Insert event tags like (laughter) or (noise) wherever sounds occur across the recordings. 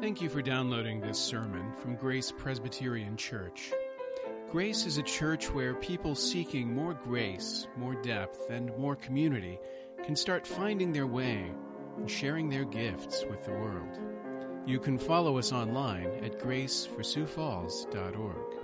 Thank you for downloading this sermon from Grace Presbyterian Church. Grace is a church where people seeking more grace, more depth, and more community can start finding their way and sharing their gifts with the world. You can follow us online at graceforsiouxfalls.org.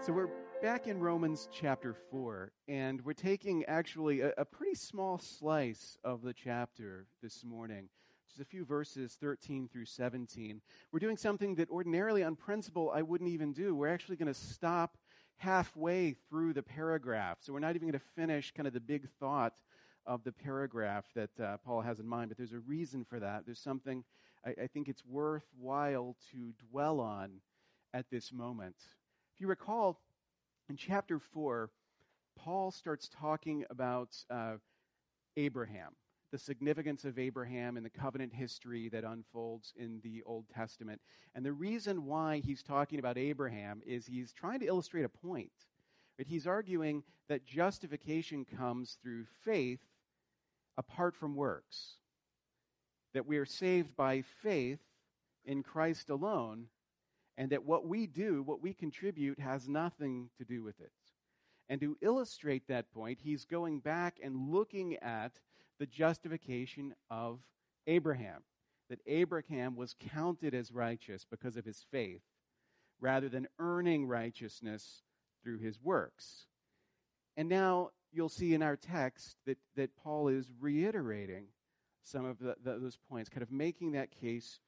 So we're back in Romans chapter 4, and we're taking actually a, a, pretty small slice of the chapter this morning. Just a few verses 13 through 17. We're doing something that ordinarily, on principle, I wouldn't even do. We're actually going to stop halfway through the paragraph. So we're not even going to finish kind of the big thought of the paragraph that uh, Paul has in mind, but there's a reason for that. There's something I, I think it's worthwhile to dwell on at this moment. If you recall, in chapter 4, Paul starts talking about uh, Abraham, the significance of Abraham and the covenant history that unfolds in the Old Testament. And the reason why he's talking about Abraham is he's trying to illustrate a point. But he's arguing that justification comes through faith apart from works. That we are saved by faith in Christ alone, and that what we do, what we contribute, has nothing to do with it. And to illustrate that point, he's going back and looking at the justification of Abraham. That Abraham was counted as righteous because of his faith, rather than earning righteousness through his works. And now you'll see in our text that, that Paul is reiterating some of the, the, those points, kind of making that case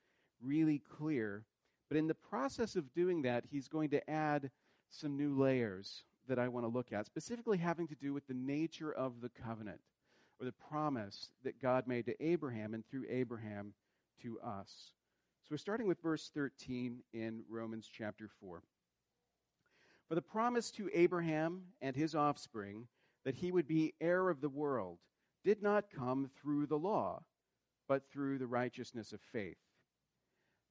really clear. But in the process of doing that, he's going to add some new layers that I want to look at, specifically having to do with the nature of the covenant or the promise that God made to Abraham and through Abraham to us. So we're starting with verse 13 in Romans chapter 4. For the promise to Abraham and his offspring that he would be heir of the world did not come through the law, but through the righteousness of faith.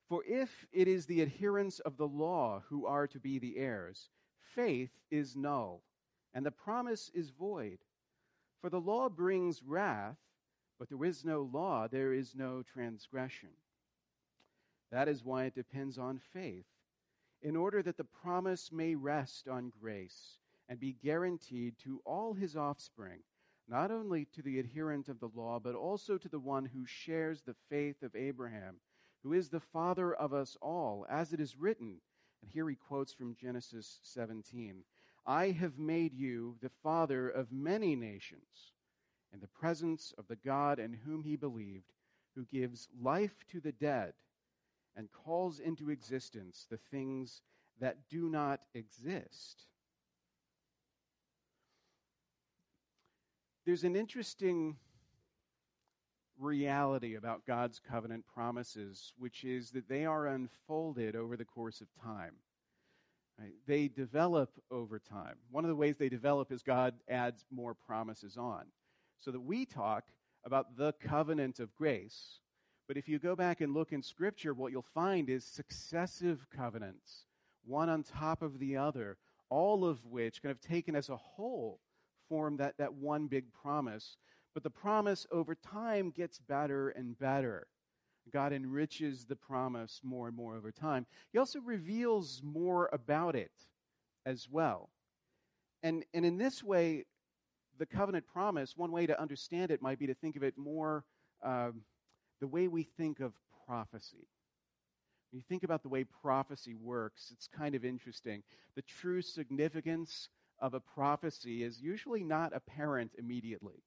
For if it is the adherents of the law who are to be the heirs, faith is null, and the promise is void. For the law brings wrath, but there is no law, there is no transgression. That is why it depends on faith, in order that the promise may rest on grace and be guaranteed to all his offspring, not only to the adherent of the law, but also to the one who shares the faith of Abraham, who is the father of us all, as it is written. And here he quotes from Genesis 17 I have made you the father of many nations, in the presence of the God in whom he believed, who gives life to the dead and calls into existence the things that do not exist there's an interesting reality about God's covenant promises, which is that they are unfolded over the course of time. Right? They develop over time. One of the ways they develop is God adds more promises on. So that we talk about the covenant of grace, but if you go back and look in Scripture, what you'll find is successive covenants, one on top of the other, all of which, kind of taken as a whole, form that, that one big promise. But the promise over time gets better and better. God enriches the promise more and more over time. He also reveals more about it as well. And, and in this way, the covenant promise, one way to understand it might be to think of it more um, the way we think of prophecy. When you think about the way prophecy works, it's kind of interesting. The true significance of a prophecy is usually not apparent immediately.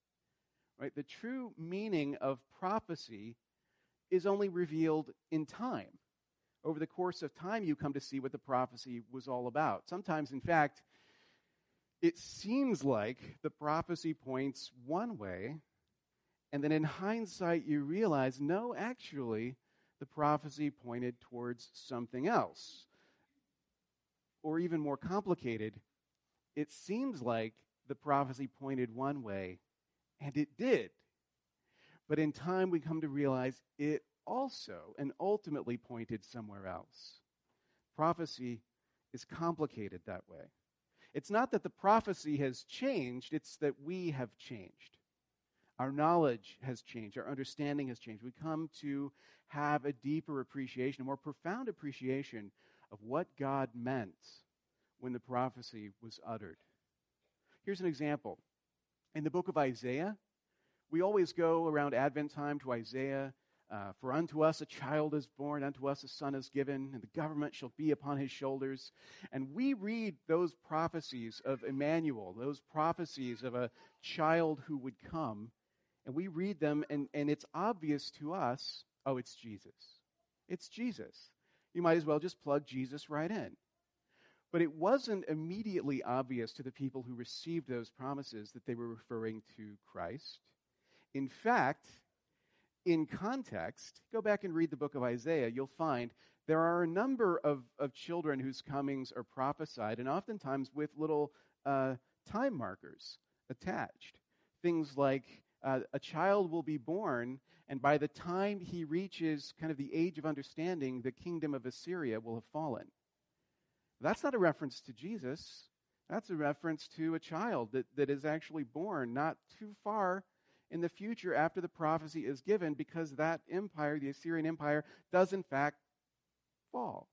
Right? The true meaning of prophecy is only revealed in time. Over the course of time, you come to see what the prophecy was all about. Sometimes, in fact, it seems like the prophecy points one way, and then in hindsight, you realize no, actually, the prophecy pointed towards something else. Or even more complicated, it seems like the prophecy pointed one way, and it did. But in time, we come to realize it also and ultimately pointed somewhere else. Prophecy is complicated that way. It's not that the prophecy has changed, it's that we have changed. Our knowledge has changed. Our understanding has changed. We come to have a deeper appreciation, a more profound appreciation of what God meant when the prophecy was uttered. Here's an example. In the book of Isaiah, we always go around Advent time to Isaiah. Uh, For unto us a child is born, unto us a son is given, and the government shall be upon his shoulders. And we read those prophecies of Emmanuel, those prophecies of a child who would come, and we read them, and, and it's obvious to us oh, it's Jesus. It's Jesus. You might as well just plug Jesus right in. But it wasn't immediately obvious to the people who received those promises that they were referring to Christ. In fact, in context, go back and read the book of Isaiah, you'll find there are a number of, of children whose comings are prophesied, and oftentimes with little uh, time markers attached. Things like uh, a child will be born, and by the time he reaches kind of the age of understanding, the kingdom of Assyria will have fallen. That's not a reference to Jesus. That's a reference to a child that, that is actually born not too far in the future after the prophecy is given, because that empire, the Assyrian Empire, does in fact fall.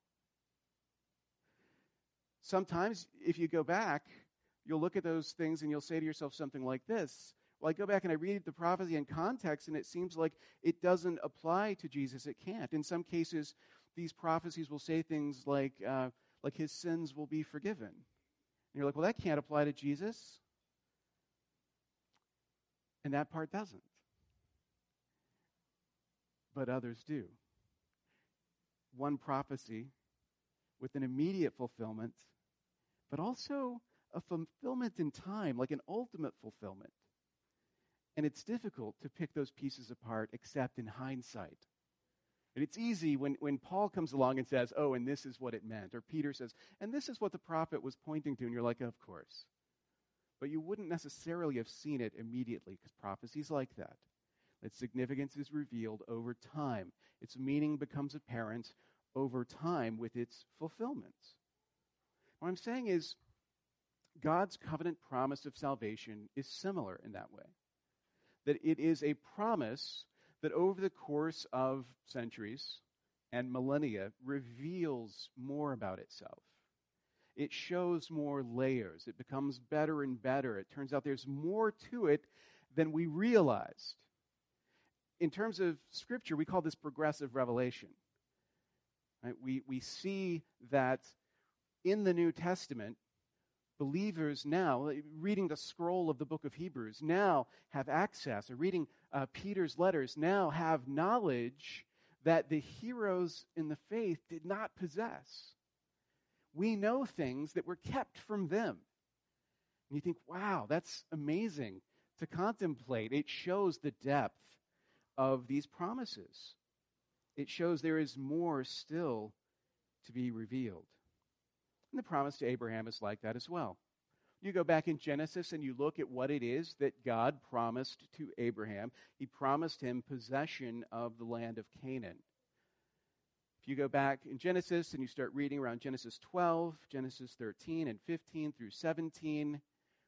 Sometimes, if you go back, you'll look at those things and you'll say to yourself something like this well, I go back and I read the prophecy in context, and it seems like it doesn't apply to Jesus. It can't. In some cases, these prophecies will say things like, uh, like his sins will be forgiven. And you're like, well, that can't apply to Jesus. And that part doesn't. But others do. One prophecy with an immediate fulfillment, but also a fulfillment in time, like an ultimate fulfillment. And it's difficult to pick those pieces apart except in hindsight. And it's easy when, when Paul comes along and says, oh, and this is what it meant. Or Peter says, and this is what the prophet was pointing to. And you're like, of course. But you wouldn't necessarily have seen it immediately because prophecy's like that. Its significance is revealed over time, its meaning becomes apparent over time with its fulfillment. What I'm saying is, God's covenant promise of salvation is similar in that way that it is a promise that over the course of centuries and millennia reveals more about itself. It shows more layers. It becomes better and better. It turns out there's more to it than we realized. In terms of Scripture, we call this progressive revelation. Right? We, we see that in the New Testament, believers now, reading the scroll of the book of Hebrews, now have access, or reading uh, Peter's letters, now have knowledge that the heroes in the faith did not possess. We know things that were kept from them. And you think, wow, that's amazing to contemplate. It shows the depth of these promises, it shows there is more still to be revealed. And the promise to Abraham is like that as well. You go back in Genesis and you look at what it is that God promised to Abraham. He promised him possession of the land of Canaan. If you go back in Genesis and you start reading around Genesis 12, Genesis 13, and 15 through 17,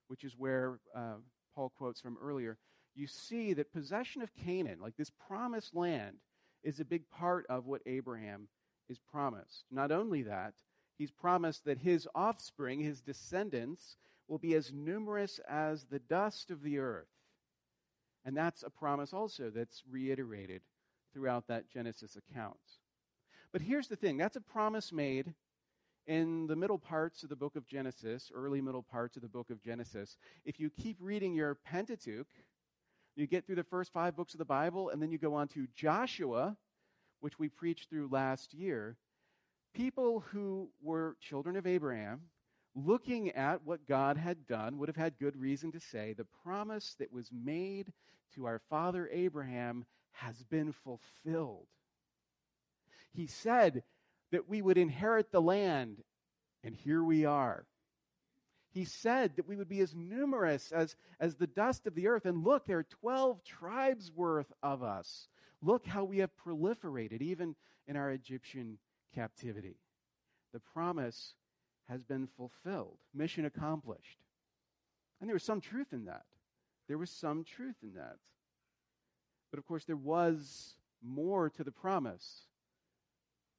which is where uh, Paul quotes from earlier, you see that possession of Canaan, like this promised land, is a big part of what Abraham is promised. Not only that, he's promised that his offspring, his descendants, will be as numerous as the dust of the earth. And that's a promise also that's reiterated throughout that Genesis account. But here's the thing that's a promise made in the middle parts of the book of Genesis, early middle parts of the book of Genesis. If you keep reading your Pentateuch, you get through the first five books of the Bible, and then you go on to Joshua, which we preached through last year people who were children of Abraham, looking at what God had done, would have had good reason to say the promise that was made to our father Abraham has been fulfilled. He said that we would inherit the land, and here we are. He said that we would be as numerous as, as the dust of the earth. And look, there are 12 tribes worth of us. Look how we have proliferated, even in our Egyptian captivity. The promise has been fulfilled, mission accomplished. And there was some truth in that. There was some truth in that. But of course, there was more to the promise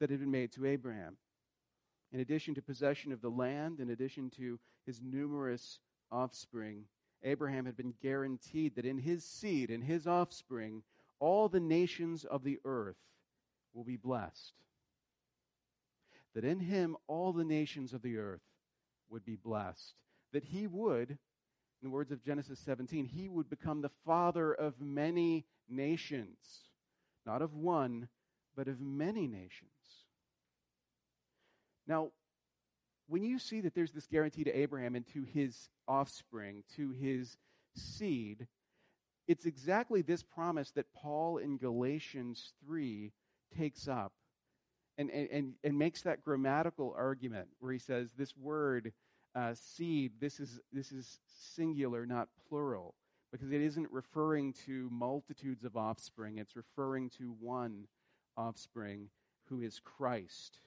that had been made to Abraham. In addition to possession of the land, in addition to his numerous offspring, Abraham had been guaranteed that in his seed, in his offspring, all the nations of the earth will be blessed. That in him all the nations of the earth would be blessed. That he would, in the words of Genesis 17, he would become the father of many nations. Not of one, but of many nations. Now, when you see that there's this guarantee to Abraham and to his offspring, to his seed, it's exactly this promise that Paul in Galatians 3 takes up and, and, and makes that grammatical argument where he says this word uh, seed, this is, this is singular, not plural, because it isn't referring to multitudes of offspring, it's referring to one offspring who is Christ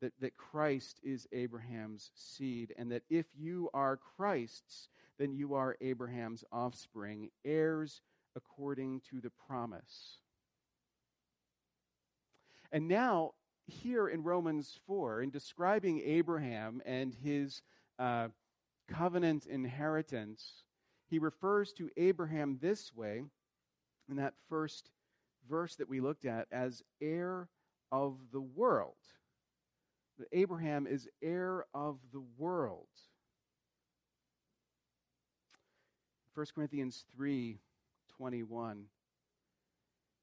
that, that Christ is Abraham's seed, and that if you are Christ's, then you are Abraham's offspring, heirs according to the promise. And now, here in Romans 4, in describing Abraham and his uh, covenant inheritance, he refers to Abraham this way in that first verse that we looked at as heir of the world that Abraham is heir of the world. 1 Corinthians 3 21,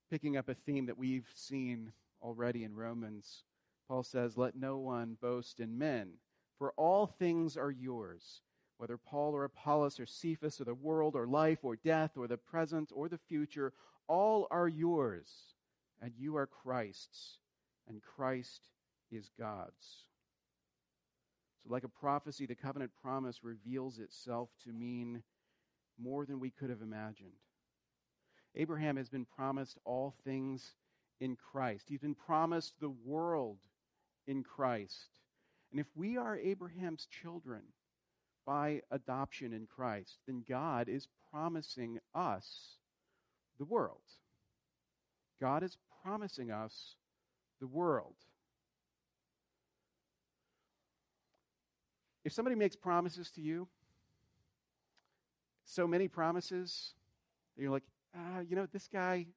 picking up a theme that we've seen already in Romans, Paul says, Let no one boast in men, for all things are yours, whether Paul or Apollos or Cephas or the world or life or death or the present or the future, all are yours, and you are Christ's, and Christ is God's. So, like a prophecy, the covenant promise reveals itself to mean more than we could have imagined. Abraham has been promised all things in Christ, he's been promised the world in Christ. And if we are Abraham's children by adoption in Christ, then God is promising us the world. God is promising us the world. If somebody makes promises to you, so many promises, you're like, ah, you know, this guy,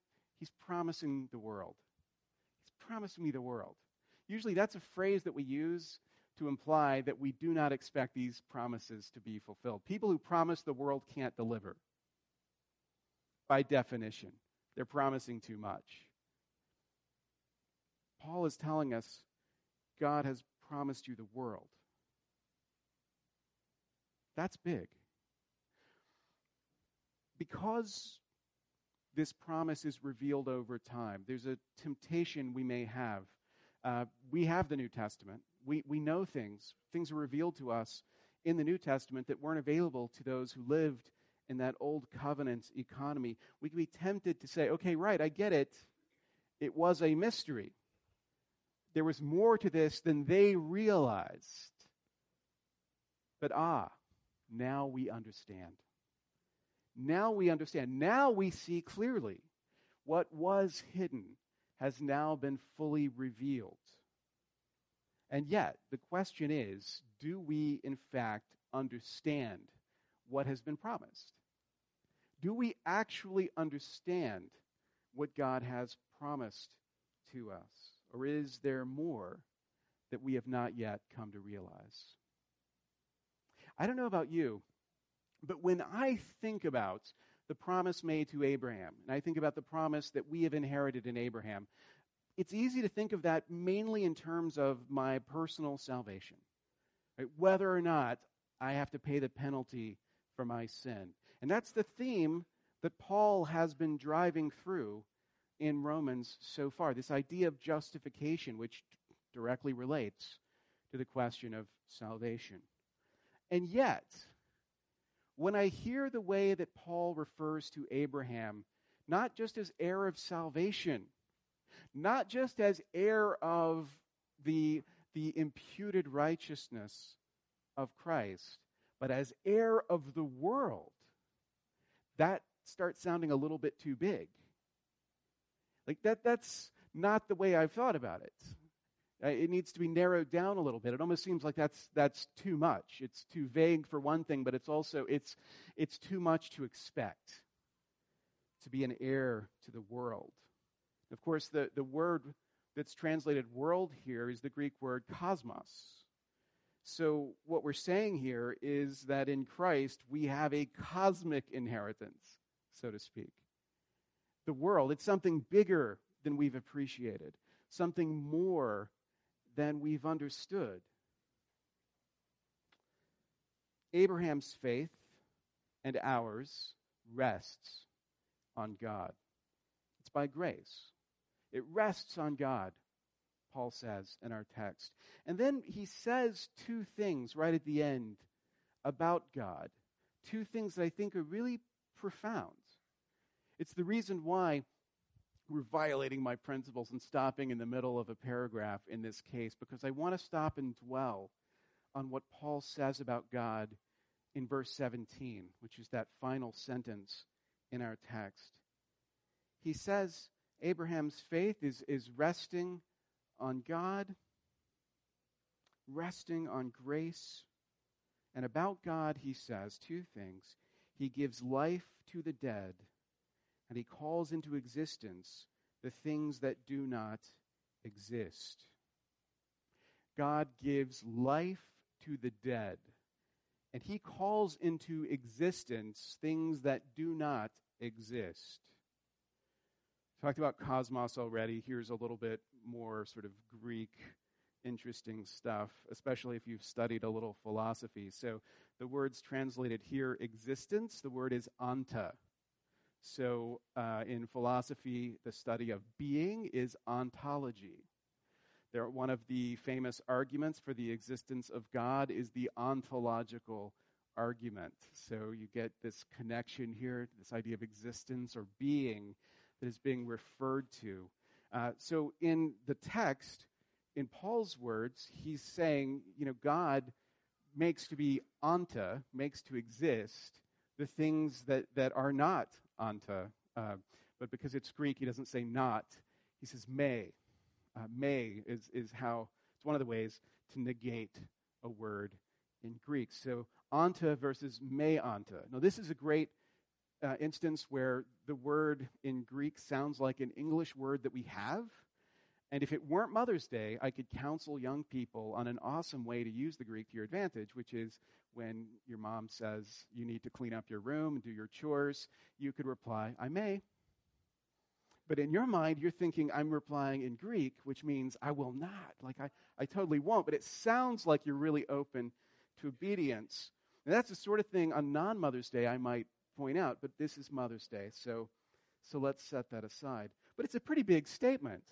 he's promising the world. He's promising me the world. Usually that's a phrase that we use to imply that we do not expect these promises to be fulfilled. People who promise the world can't deliver. By definition, they're promising too much. Paul is telling us God has promised you the world. That's big. Because this promise is revealed over time, there's a temptation we may have. Uh, we have the New Testament. We, we know things. Things are revealed to us in the New Testament that weren't available to those who lived in that old covenant economy. We can be tempted to say, okay, right, I get it. It was a mystery. There was more to this than they realized. But ah, now we understand. Now we understand. Now we see clearly what was hidden has now been fully revealed. And yet, the question is do we, in fact, understand what has been promised? Do we actually understand what God has promised to us? Or is there more that we have not yet come to realize? I don't know about you, but when I think about the promise made to Abraham, and I think about the promise that we have inherited in Abraham, it's easy to think of that mainly in terms of my personal salvation. Right? Whether or not I have to pay the penalty for my sin. And that's the theme that Paul has been driving through in Romans so far this idea of justification, which directly relates to the question of salvation. And yet, when I hear the way that Paul refers to Abraham, not just as heir of salvation, not just as heir of the, the imputed righteousness of Christ, but as heir of the world, that starts sounding a little bit too big. Like that that's not the way I've thought about it. Uh, it needs to be narrowed down a little bit. It almost seems like that's that's too much. It's too vague for one thing, but it's also it's it's too much to expect to be an heir to the world. Of course, the, the word that's translated world here is the Greek word cosmos. So, what we're saying here is that in Christ we have a cosmic inheritance, so to speak. The world, it's something bigger than we've appreciated, something more than we've understood. Abraham's faith and ours rests on God. It's by grace. It rests on God, Paul says in our text. And then he says two things right at the end about God. Two things that I think are really profound. It's the reason why we're violating my principles and stopping in the middle of a paragraph in this case because I want to stop and dwell on what Paul says about God in verse 17, which is that final sentence in our text. He says Abraham's faith is, is resting on God, resting on grace. And about God, he says two things. He gives life to the dead and he calls into existence the things that do not exist. God gives life to the dead, and he calls into existence things that do not exist. Talked about cosmos already. Here's a little bit more sort of Greek interesting stuff, especially if you've studied a little philosophy. So the word's translated here existence, the word is onta. So, uh, in philosophy, the study of being is ontology. There, one of the famous arguments for the existence of God is the ontological argument. So, you get this connection here, this idea of existence or being that is being referred to. Uh, so, in the text, in Paul's words, he's saying, you know, God makes to be onta, makes to exist the things that, that are not onta. Uh, but because it's Greek, he doesn't say not. He says may. Uh, may is, is how, it's one of the ways to negate a word in Greek. So onta versus may onta. Now, this is a great uh, instance where the word in Greek sounds like an English word that we have. And if it weren't Mother's Day, I could counsel young people on an awesome way to use the Greek to your advantage, which is when your mom says you need to clean up your room and do your chores, you could reply, I may. But in your mind, you're thinking, I'm replying in Greek, which means I will not. Like, I, I totally won't. But it sounds like you're really open to obedience. And that's the sort of thing on non Mother's Day I might point out, but this is Mother's Day, so, so let's set that aside. But it's a pretty big statement.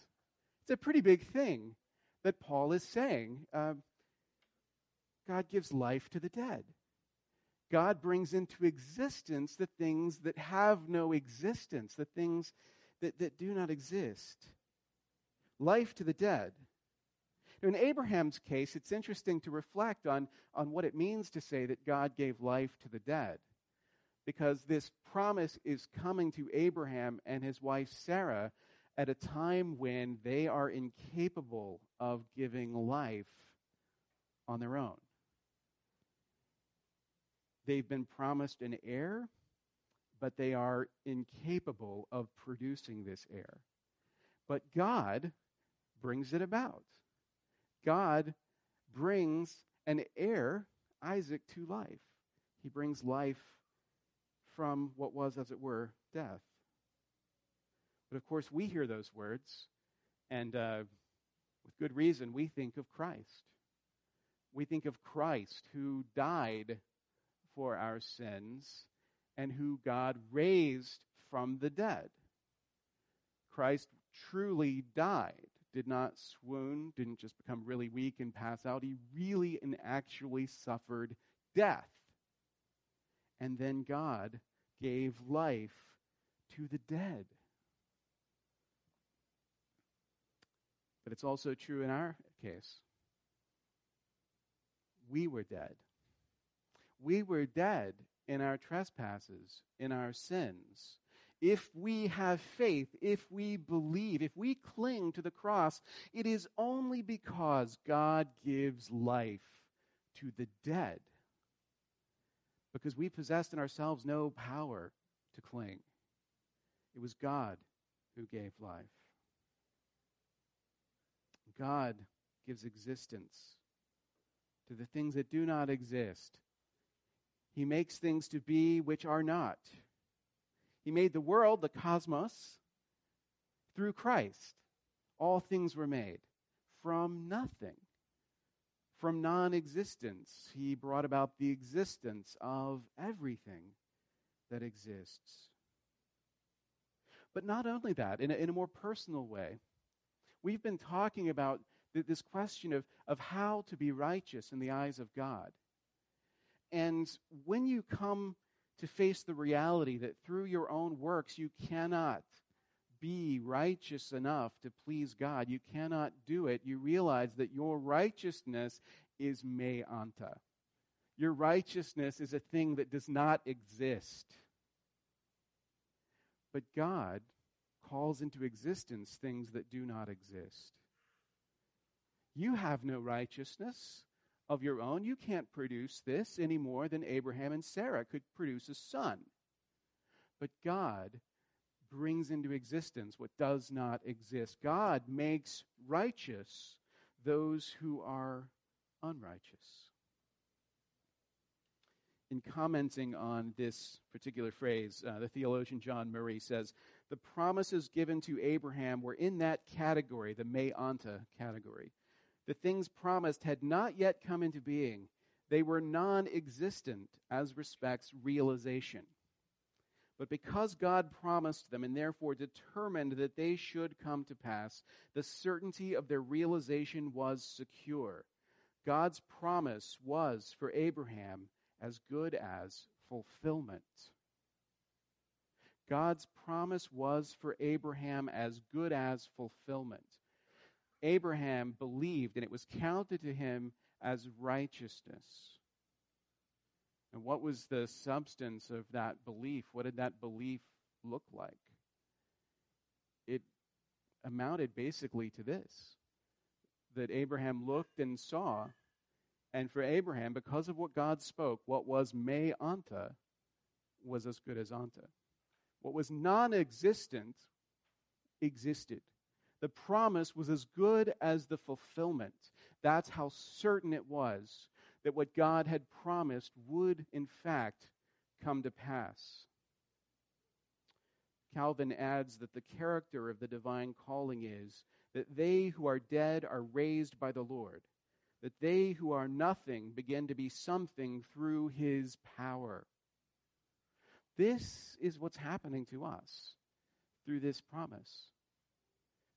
It's a pretty big thing that Paul is saying. Uh, God gives life to the dead. God brings into existence the things that have no existence, the things that, that do not exist. Life to the dead. Now, in Abraham's case, it's interesting to reflect on, on what it means to say that God gave life to the dead. Because this promise is coming to Abraham and his wife Sarah at a time when they are incapable of giving life on their own. They've been promised an heir, but they are incapable of producing this heir. But God brings it about. God brings an heir, Isaac, to life. He brings life from what was, as it were, death. But of course, we hear those words, and uh, with good reason, we think of Christ. We think of Christ who died for our sins and who God raised from the dead. Christ truly died, did not swoon, didn't just become really weak and pass out. He really and actually suffered death. And then God gave life to the dead. But it's also true in our case. We were dead we were dead in our trespasses, in our sins. If we have faith, if we believe, if we cling to the cross, it is only because God gives life to the dead. Because we possessed in ourselves no power to cling. It was God who gave life. God gives existence to the things that do not exist. He makes things to be which are not. He made the world, the cosmos, through Christ. All things were made from nothing, from non existence. He brought about the existence of everything that exists. But not only that, in a, in a more personal way, we've been talking about th- this question of, of how to be righteous in the eyes of God. And when you come to face the reality that through your own works you cannot be righteous enough to please God, you cannot do it, you realize that your righteousness is me onta. Your righteousness is a thing that does not exist. But God calls into existence things that do not exist. You have no righteousness of your own. You can't produce this any more than Abraham and Sarah could produce a son. But God brings into existence what does not exist. God makes righteous those who are unrighteous. In commenting on this particular phrase, uh, the theologian John Murray says the promises given to Abraham were in that category, the me onta category. The things promised had not yet come into being. They were non existent as respects realization. But because God promised them and therefore determined that they should come to pass, the certainty of their realization was secure. God's promise was for Abraham as good as fulfillment. God's promise was for Abraham as good as fulfillment. Abraham believed, and it was counted to him as righteousness. And what was the substance of that belief? What did that belief look like? It amounted basically to this that Abraham looked and saw, and for Abraham, because of what God spoke, what was me onta was as good as onta. What was non existent existed. The promise was as good as the fulfillment. That's how certain it was that what God had promised would, in fact, come to pass. Calvin adds that the character of the divine calling is that they who are dead are raised by the Lord, that they who are nothing begin to be something through his power. This is what's happening to us through this promise.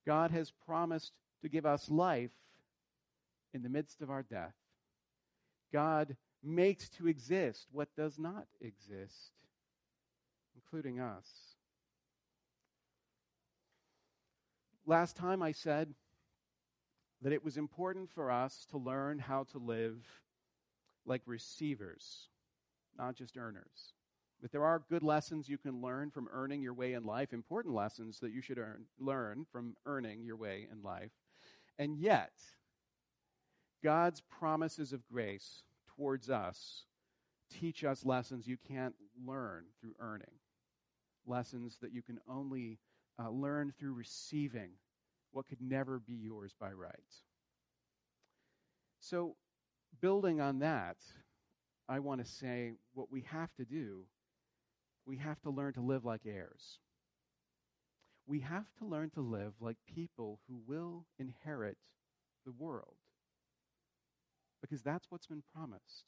God has promised to give us life in the midst of our death. God makes to exist what does not exist, including us. Last time I said that it was important for us to learn how to live like receivers, not just earners. But there are good lessons you can learn from earning your way in life, important lessons that you should earn, learn from earning your way in life. And yet, God's promises of grace towards us teach us lessons you can't learn through earning, lessons that you can only uh, learn through receiving what could never be yours by right. So, building on that, I want to say what we have to do we have to learn to live like heirs. We have to learn to live like people who will inherit the world. Because that's what's been promised.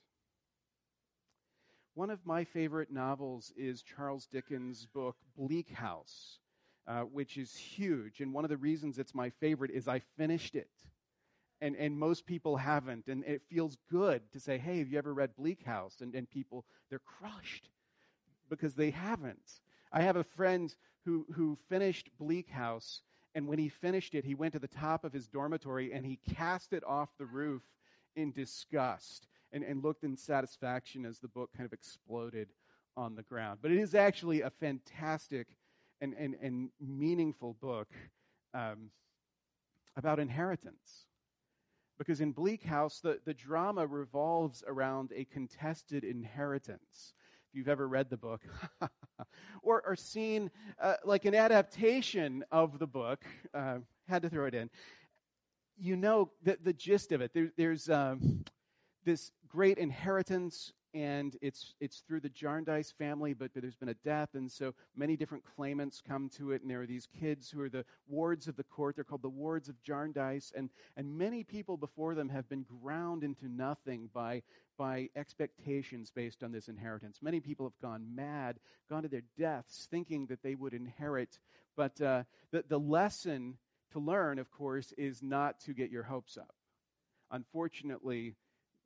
One of my favorite novels is Charles Dickens' book, Bleak House, uh, which is huge. And one of the reasons it's my favorite is I finished it. And, and most people haven't. And it feels good to say, hey, have you ever read Bleak House? And, and people, they're crushed because they haven't. I have a friend who, who finished Bleak House, and when he finished it, he went to the top of his dormitory and he cast it off the roof in disgust and, and looked in satisfaction as the book kind of exploded on the ground. But it is actually a fantastic and, and, and meaningful book um, about inheritance. Because in Bleak House, the, the drama revolves around a contested inheritance. If you've ever read the book, (laughs) or, or seen uh, like an adaptation of the book, uh, had to throw it in, you know the, the gist of it. There, there's um, this great inheritance and it's it's through the Jarndyce family, but, but, there's been a death, and so many different claimants come to it, and there are these kids who are the wards of the court. They're called the wards of Jarndyce, and and many people before them have been ground into nothing by by expectations based on this inheritance. Many people have gone mad, gone to their deaths, thinking that they would inherit. But uh, the the lesson to learn, of course, is not to get your hopes up. Unfortunately,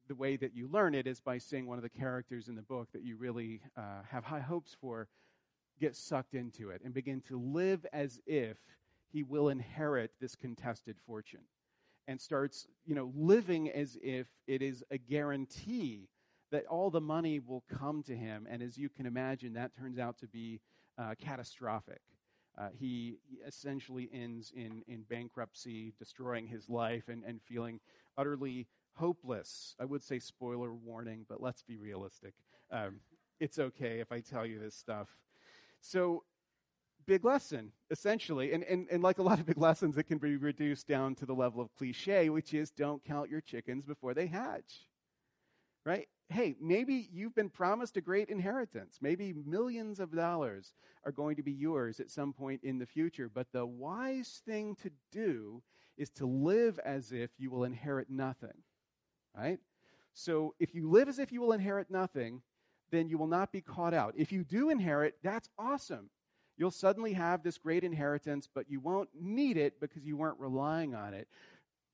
the way that you learn it is by seeing one of the characters in the book that you really uh, have high hopes for get sucked into it and begin to live as if he will inherit this contested fortune and starts you know living as if it is a guarantee that all the money will come to him. And as you can imagine that turns out to be uh, catastrophic. Uh, he essentially ends in, in bankruptcy, destroying his life, and, and feeling utterly hopeless. I would say spoiler warning, but let's be realistic. Um, it's okay if I tell you this stuff. So, big lesson, essentially. And, and, and like a lot of big lessons, it can be reduced down to the level of cliche, which is don't count your chickens before they hatch. Right? Hey, maybe you've been promised a great inheritance. Maybe millions of dollars are going to be yours at some point in the future. But the wise thing to do is to live as if you will inherit nothing right? So if you live as if you will inherit nothing, then you will not be caught out. If you do inherit, that's awesome. You'll suddenly have this great inheritance, but you won't need it because you weren't relying on it.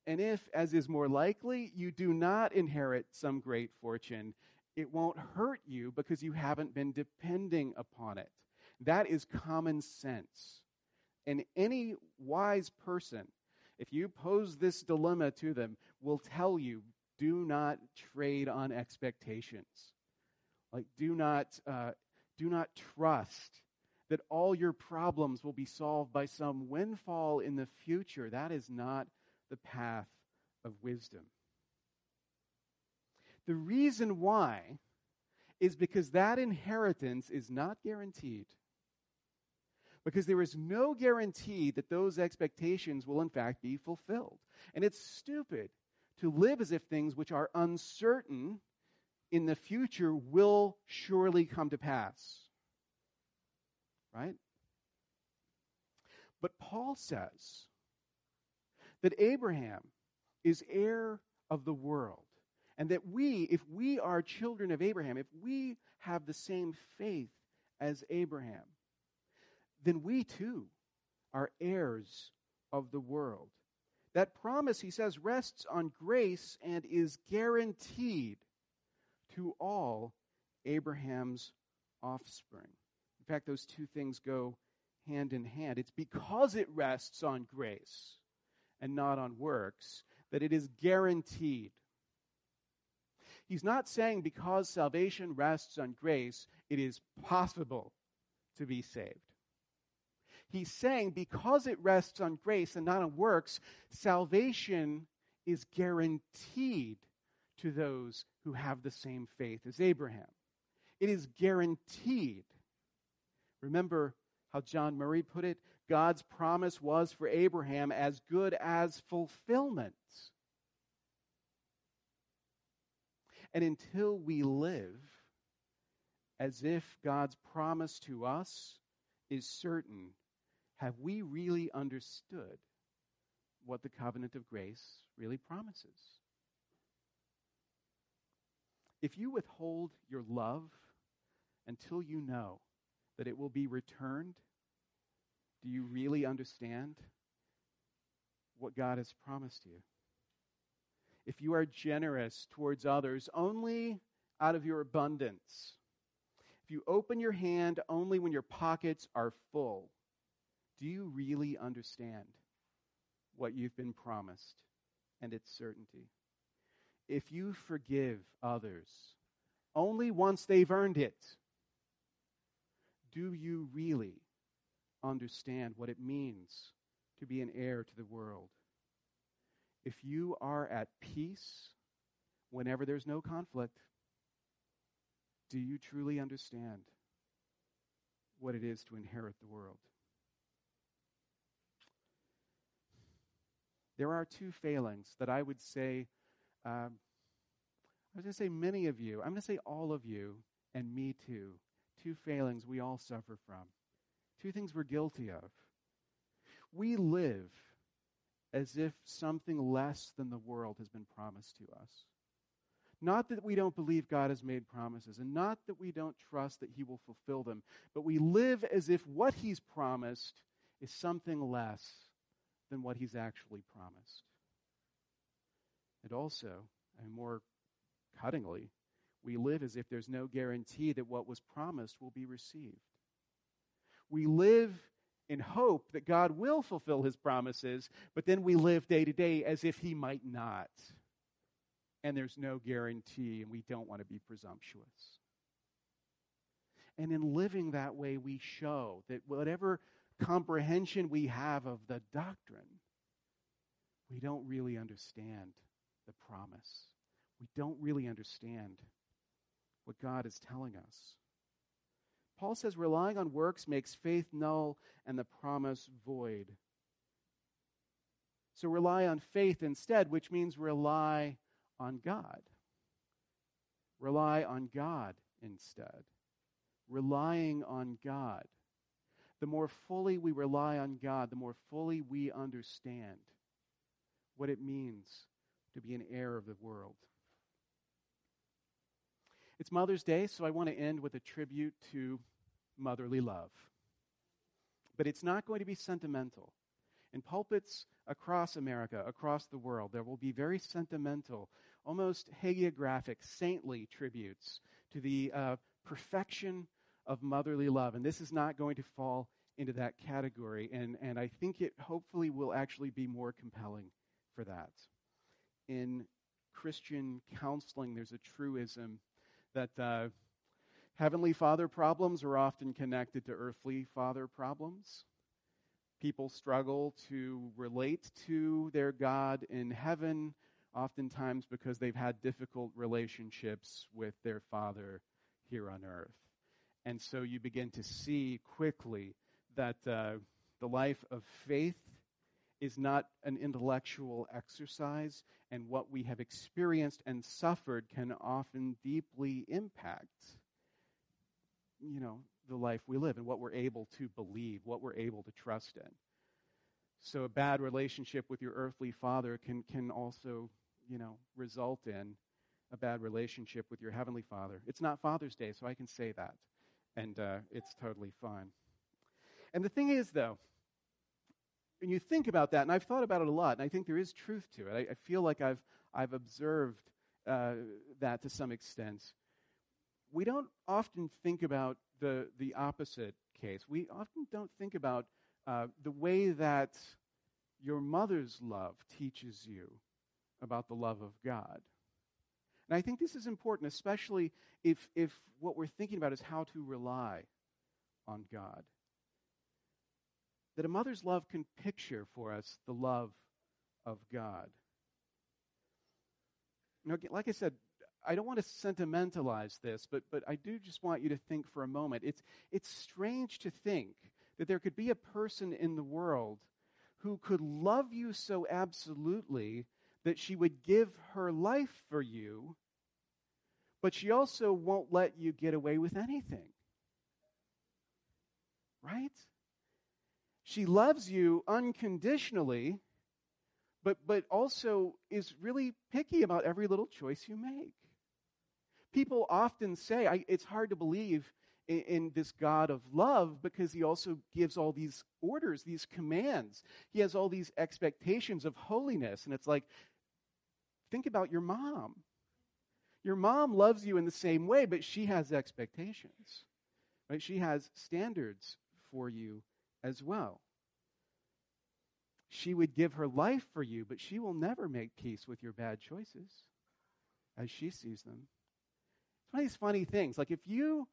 And if, as is more likely, you do not inherit some great fortune, it won't hurt you because you haven't been depending upon it. That is common sense. And any wise person, if you pose this dilemma to them, will tell you do not trade on expectations. Like, do not, uh, do not trust that all your problems will be solved by some windfall in the future. That is not the path of wisdom. The reason why is because that inheritance is not guaranteed. Because there is no guarantee that those expectations will, in fact, be fulfilled. And it's stupid to live as if things which are uncertain in the future will surely come to pass. Right? But Paul says that Abraham is heir of the world. And that we, if we are children of Abraham, if we have the same faith as Abraham, then we too are heirs of the world. That promise, he says, rests on grace and is guaranteed to all Abraham's offspring. In fact, those two things go hand in hand. It's because it rests on grace and not on works that it is guaranteed. He's not saying because salvation rests on grace, it is possible to be saved. He's saying because it rests on grace and not on works, salvation is guaranteed to those who have the same faith as Abraham. It is guaranteed. Remember how John Murray put it? God's promise was for Abraham as good as fulfillment. And until we live as if God's promise to us is certain, have we really understood what the covenant of grace really promises? If you withhold your love until you know that it will be returned, do you really understand what God has promised you? If you are generous towards others only out of your abundance, if you open your hand only when your pockets are full, do you really understand what you've been promised and its certainty? If you forgive others only once they've earned it, Do you really understand what it means to be an heir to the world? If you are at peace whenever there's no conflict, do you truly understand what it is to inherit the world? There are two failings that I would say, um, I was going to say many of you, I'm going to say all of you, and me too. Two failings we all suffer from. Two things we're guilty of. We live as if something less than the world has been promised to us. Not that we don't believe God has made promises, and not that we don't trust that He will fulfill them, but we live as if what He's promised is something less than what He's actually promised. And also, and more cuttingly, we live as if there's no guarantee that what was promised will be received. We live in hope that God will fulfill his promises, but then we live day to day as if he might not. And there's no guarantee, and we don't want to be presumptuous. And in living that way, we show that whatever comprehension we have of the doctrine, we don't really understand the promise. We don't really understand what God is telling us. Paul says relying on works makes faith null and the promise void. So rely on faith instead, which means rely on God. Rely on God instead. Relying on God. The more fully we rely on God, the more fully we understand what it means to be an heir of the world. It's Mother's Day, so I want to end with a tribute to motherly love. But it's not going to be sentimental. In pulpits across America, across the world, there will be very sentimental, almost hagiographic, saintly tributes to the uh, perfection of motherly love. And this is not going to fall into that category. And, and I think it hopefully will actually be more compelling for that. In Christian counseling, there's a truism that uh, heavenly father problems are often connected to earthly father problems. People struggle to relate to their God in heaven, oftentimes because they've had difficult relationships with their father here on earth. And so you begin to see quickly that uh, the life of faith is not an intellectual exercise, and what we have experienced and suffered can often deeply impact, you know, the life we live and what we're able to believe, what we're able to trust in. So a bad relationship with your earthly father can, can also, you know, result in a bad relationship with your heavenly father. It's not Father's Day, so I can say that. And uh, it's totally fine. And the thing is, though, when you think about that, and I've thought about it a lot, and I think there is truth to it. I, I feel like I've, I've observed uh, that to some extent. We don't often think about the, the opposite case. We often don't think about uh, the way that your mother's love teaches you about the love of God. And I think this is important, especially if, if what we're thinking about is how to rely on God that a mother's love can picture for us the love of God. Know, like I said, I don't want to sentimentalize this, but, but I do just want you to think for a moment. It's, it's strange to think that there could be a person in the world who could love you so absolutely that she would give her life for you, but she also won't let you get away with anything. Right? She loves you unconditionally, but, but also is really picky about every little choice you make. People often say, I, it's hard to believe in, in this God of love because he also gives all these orders, these commands. He has all these expectations of holiness. And it's like, think about your mom. Your mom loves you in the same way, but she has expectations. Right? She has standards for you as well. She would give her life for you, but she will never make peace with your bad choices as she sees them. It's one of these funny things. Like if you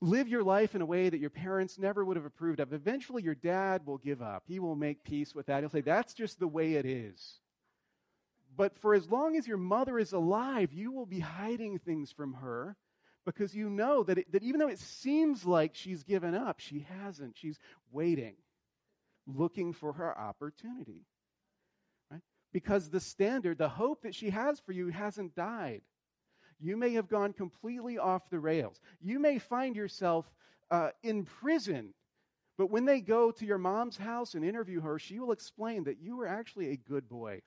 live your life in a way that your parents never would have approved of. Eventually, your dad will give up. He will make peace with that. He'll say, That's just the way it is. But for as long as your mother is alive, you will be hiding things from her because you know that, it, that even though it seems like she's given up, she hasn't. She's waiting, looking for her opportunity. Right? Because the standard, the hope that she has for you hasn't died. You may have gone completely off the rails. You may find yourself uh, in prison. But when they go to your mom's house and interview her, she will explain that you were actually a good boy.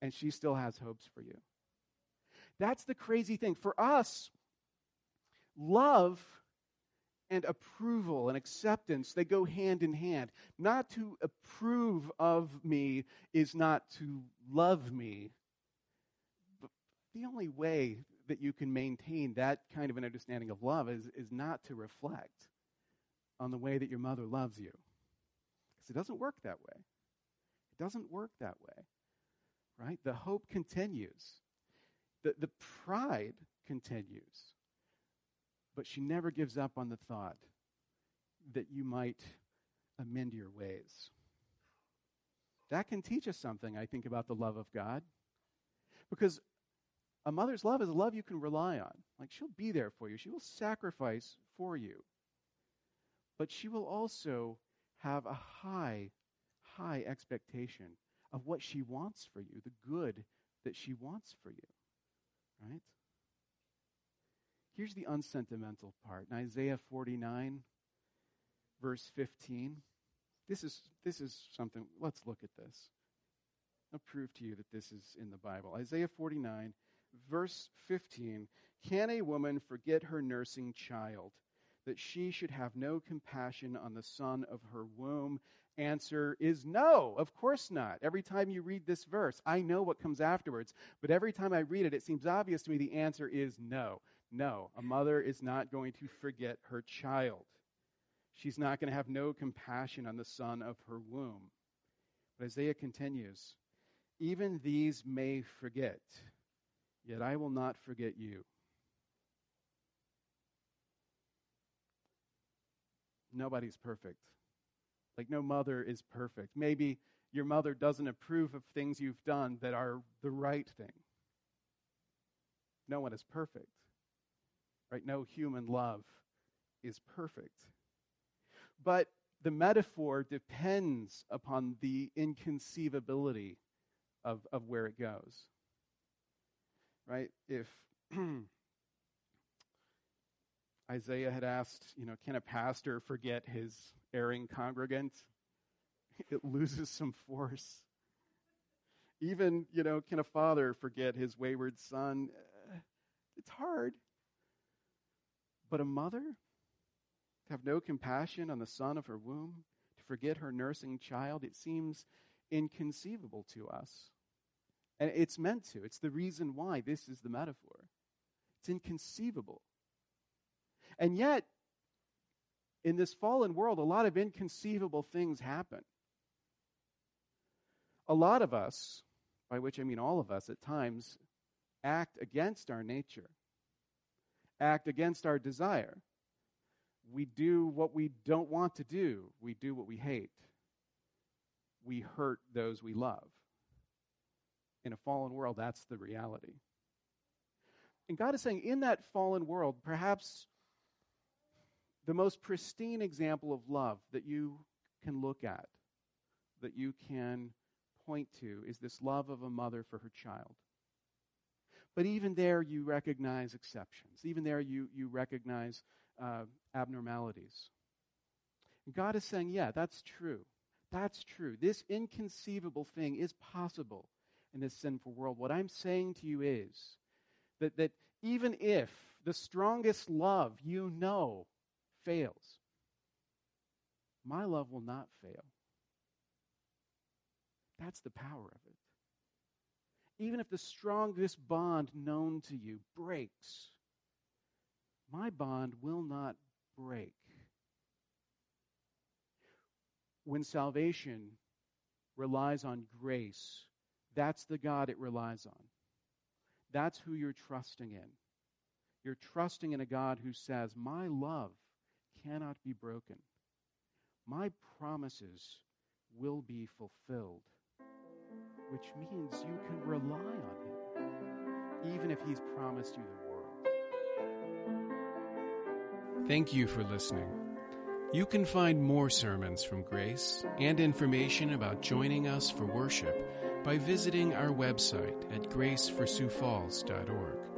And she still has hopes for you. That's the crazy thing. For us, love and approval and acceptance, they go hand in hand. Not to approve of me is not to love me the only way that you can maintain that kind of an understanding of love is, is not to reflect on the way that your mother loves you. Because it doesn't work that way. It doesn't work that way. Right? The hope continues. The, the pride continues. But she never gives up on the thought that you might amend your ways. That can teach us something, I think, about the love of God. Because a mother's love is a love you can rely on. Like she'll be there for you, she will sacrifice for you. But she will also have a high, high expectation of what she wants for you, the good that she wants for you. Right? Here's the unsentimental part. In Isaiah 49, verse 15, this is, this is something, let's look at this. I'll prove to you that this is in the Bible. Isaiah 49, verse 15 Can a woman forget her nursing child, that she should have no compassion on the son of her womb? Answer is no, of course not. Every time you read this verse, I know what comes afterwards, but every time I read it, it seems obvious to me the answer is no. No, a mother is not going to forget her child. She's not going to have no compassion on the son of her womb. But Isaiah continues Even these may forget Yet I will not forget you. Nobody's perfect. Like, no mother is perfect. Maybe your mother doesn't approve of things you've done that are the right thing. No one is perfect. Right? No human love is perfect. But the metaphor depends upon the inconceivability of, of where it goes right? If (clears throat) Isaiah had asked, you know, can a pastor forget his erring congregant? (laughs) It loses some force. Even, you know, can a father forget his wayward son? Uh, it's hard. But a mother to have no compassion on the son of her womb, to forget her nursing child, it seems inconceivable to us. And it's meant to. It's the reason why this is the metaphor. It's inconceivable. And yet, in this fallen world, a lot of inconceivable things happen. A lot of us, by which I mean all of us at times, act against our nature, act against our desire. We do what we don't want to do, we do what we hate, we hurt those we love in a fallen world, that's the reality. And God is saying, in that fallen world, perhaps the most pristine example of love that you can look at, that you can point to, is this love of a mother for her child. But even there, you recognize exceptions. Even there, you, you recognize uh, abnormalities. And God is saying, yeah, that's true. That's true. This inconceivable thing is possible in this sinful world. What I'm saying to you is that, that even if the strongest love you know fails, my love will not fail. That's the power of it. Even if the strongest bond known to you breaks, my bond will not break. When salvation relies on grace that's the God it relies on. That's who you're trusting in. You're trusting in a God who says, My love cannot be broken. My promises will be fulfilled, which means you can rely on Him, even if He's promised you the world. Thank you for listening. You can find more sermons from Grace and information about joining us for worship by visiting our website at graceforsiouxfalls.org.